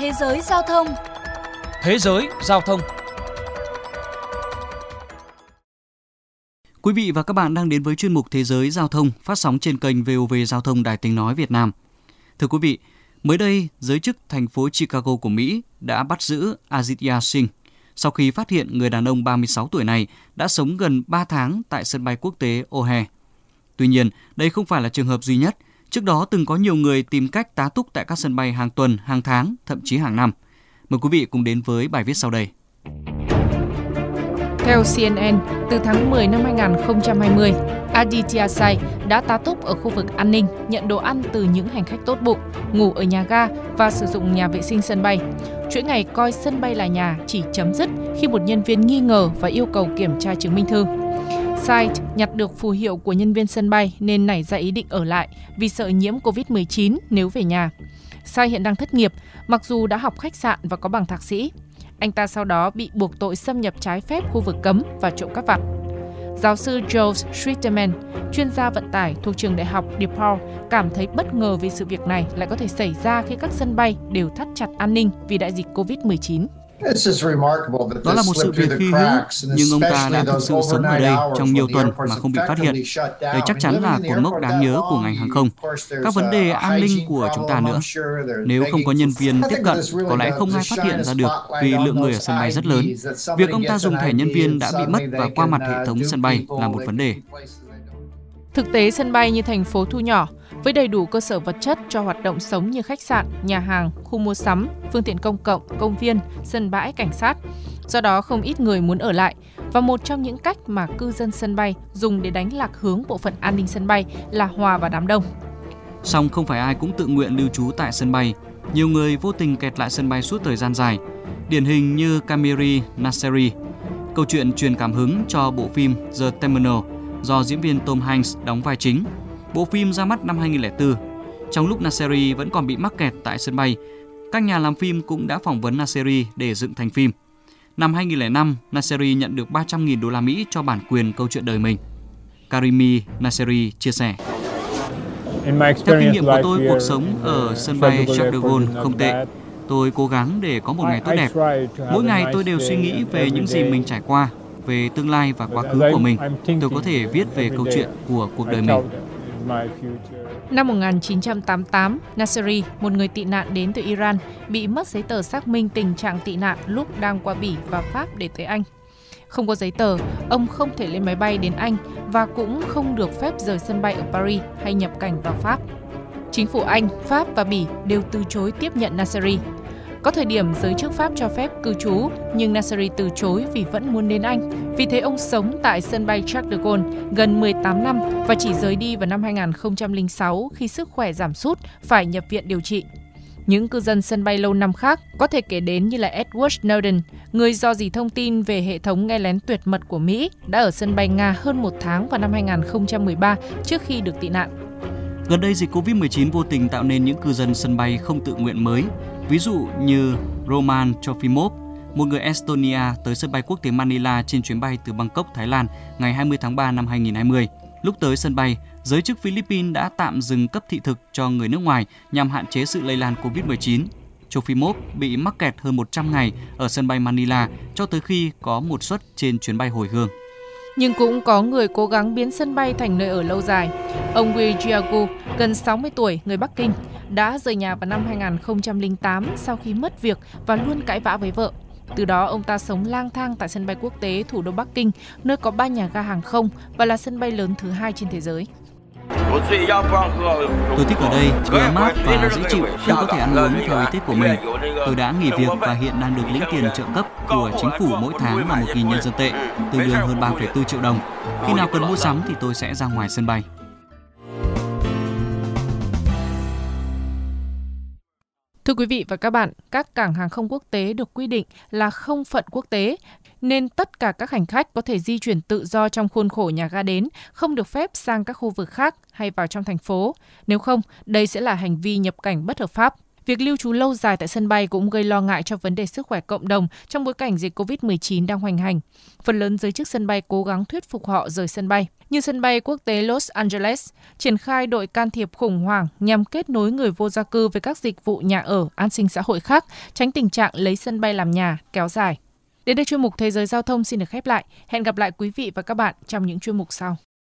Thế giới giao thông Thế giới giao thông Quý vị và các bạn đang đến với chuyên mục Thế giới giao thông phát sóng trên kênh VOV Giao thông Đài Tiếng Nói Việt Nam. Thưa quý vị, mới đây, giới chức thành phố Chicago của Mỹ đã bắt giữ Aditya Singh sau khi phát hiện người đàn ông 36 tuổi này đã sống gần 3 tháng tại sân bay quốc tế O'Hare. Tuy nhiên, đây không phải là trường hợp duy nhất. Trước đó từng có nhiều người tìm cách tá túc tại các sân bay hàng tuần, hàng tháng, thậm chí hàng năm. Mời quý vị cùng đến với bài viết sau đây. Theo CNN, từ tháng 10 năm 2020, Aditya Sai đã tá túc ở khu vực an ninh, nhận đồ ăn từ những hành khách tốt bụng, ngủ ở nhà ga và sử dụng nhà vệ sinh sân bay. Chuỗi ngày coi sân bay là nhà chỉ chấm dứt khi một nhân viên nghi ngờ và yêu cầu kiểm tra chứng minh thư. Sai nhặt được phù hiệu của nhân viên sân bay nên nảy ra ý định ở lại vì sợ nhiễm COVID-19 nếu về nhà. Sai hiện đang thất nghiệp, mặc dù đã học khách sạn và có bằng thạc sĩ. Anh ta sau đó bị buộc tội xâm nhập trái phép khu vực cấm và trộm cắp vặt. Giáo sư Joe Schritterman, chuyên gia vận tải thuộc trường đại học DePaul, cảm thấy bất ngờ vì sự việc này lại có thể xảy ra khi các sân bay đều thắt chặt an ninh vì đại dịch COVID-19. Đó là một sự việc hy hữu, nhưng ông ta đã thực sự sống ở đây trong nhiều tuần mà không bị phát hiện. Đây chắc chắn là cột mốc đáng nhớ của ngành hàng không. Các vấn đề an ninh của chúng ta nữa. Nếu không có nhân viên tiếp cận, có lẽ không ai phát hiện ra được vì lượng người ở sân bay rất lớn. Việc ông ta dùng thẻ nhân viên đã bị mất và qua mặt hệ thống sân bay là một vấn đề. Thực tế sân bay như thành phố thu nhỏ, với đầy đủ cơ sở vật chất cho hoạt động sống như khách sạn, nhà hàng, khu mua sắm, phương tiện công cộng, công viên, sân bãi, cảnh sát. Do đó không ít người muốn ở lại và một trong những cách mà cư dân sân bay dùng để đánh lạc hướng bộ phận an ninh sân bay là hòa vào đám đông. Song không phải ai cũng tự nguyện lưu trú tại sân bay. Nhiều người vô tình kẹt lại sân bay suốt thời gian dài. Điển hình như Kamiri Nasseri, câu chuyện truyền cảm hứng cho bộ phim The Terminal do diễn viên Tom Hanks đóng vai chính Bộ phim ra mắt năm 2004. Trong lúc Nasseri vẫn còn bị mắc kẹt tại sân bay, các nhà làm phim cũng đã phỏng vấn Nasseri để dựng thành phim. Năm 2005, Nasseri nhận được 300.000 đô la Mỹ cho bản quyền câu chuyện đời mình. Karimi Nasseri chia sẻ. Theo kinh nghiệm của tôi, cuộc sống ở sân bay Charles de Gaulle không tệ. Tôi cố gắng để có một ngày tốt đẹp. Mỗi ngày tôi đều suy nghĩ về những gì mình trải qua, về tương lai và quá khứ của mình. Tôi có thể viết về câu chuyện của cuộc đời mình. Năm 1988, Nasseri, một người tị nạn đến từ Iran, bị mất giấy tờ xác minh tình trạng tị nạn lúc đang qua Bỉ và Pháp để tới Anh. Không có giấy tờ, ông không thể lên máy bay đến Anh và cũng không được phép rời sân bay ở Paris hay nhập cảnh vào Pháp. Chính phủ Anh, Pháp và Bỉ đều từ chối tiếp nhận Nasseri. Có thời điểm giới chức Pháp cho phép cư trú, nhưng Nasseri từ chối vì vẫn muốn đến Anh. Vì thế ông sống tại sân bay Charles de Gaulle gần 18 năm và chỉ rời đi vào năm 2006 khi sức khỏe giảm sút, phải nhập viện điều trị. Những cư dân sân bay lâu năm khác có thể kể đến như là Edward Snowden, người do gì thông tin về hệ thống nghe lén tuyệt mật của Mỹ, đã ở sân bay Nga hơn một tháng vào năm 2013 trước khi được tị nạn. Gần đây, dịch COVID-19 vô tình tạo nên những cư dân sân bay không tự nguyện mới, ví dụ như Roman Trofimov, một người Estonia tới sân bay quốc tế Manila trên chuyến bay từ Bangkok, Thái Lan ngày 20 tháng 3 năm 2020. Lúc tới sân bay, giới chức Philippines đã tạm dừng cấp thị thực cho người nước ngoài nhằm hạn chế sự lây lan COVID-19. Trofimov bị mắc kẹt hơn 100 ngày ở sân bay Manila cho tới khi có một suất trên chuyến bay hồi hương. Nhưng cũng có người cố gắng biến sân bay thành nơi ở lâu dài. Ông Wei Jiagu, gần 60 tuổi, người Bắc Kinh, đã rời nhà vào năm 2008 sau khi mất việc và luôn cãi vã với vợ. Từ đó, ông ta sống lang thang tại sân bay quốc tế thủ đô Bắc Kinh, nơi có ba nhà ga hàng không và là sân bay lớn thứ hai trên thế giới. Tôi thích ở đây, vừa mát và dễ chịu, không có thể ăn uống theo ý thích của mình. Tôi đã nghỉ việc và hiện đang được lĩnh tiền trợ cấp của chính phủ mỗi tháng là 1.000 nhân dân tệ, tương đương hơn 3,4 triệu đồng. Khi nào cần mua sắm thì tôi sẽ ra ngoài sân bay. Thưa quý vị và các bạn, các cảng hàng không quốc tế được quy định là không phận quốc tế, nên tất cả các hành khách có thể di chuyển tự do trong khuôn khổ nhà ga đến, không được phép sang các khu vực khác hay vào trong thành phố. Nếu không, đây sẽ là hành vi nhập cảnh bất hợp pháp. Việc lưu trú lâu dài tại sân bay cũng gây lo ngại cho vấn đề sức khỏe cộng đồng trong bối cảnh dịch COVID-19 đang hoành hành. Phần lớn giới chức sân bay cố gắng thuyết phục họ rời sân bay. Như sân bay quốc tế Los Angeles, triển khai đội can thiệp khủng hoảng nhằm kết nối người vô gia cư với các dịch vụ nhà ở, an sinh xã hội khác, tránh tình trạng lấy sân bay làm nhà kéo dài. Đến đây chuyên mục Thế giới Giao thông xin được khép lại. Hẹn gặp lại quý vị và các bạn trong những chuyên mục sau.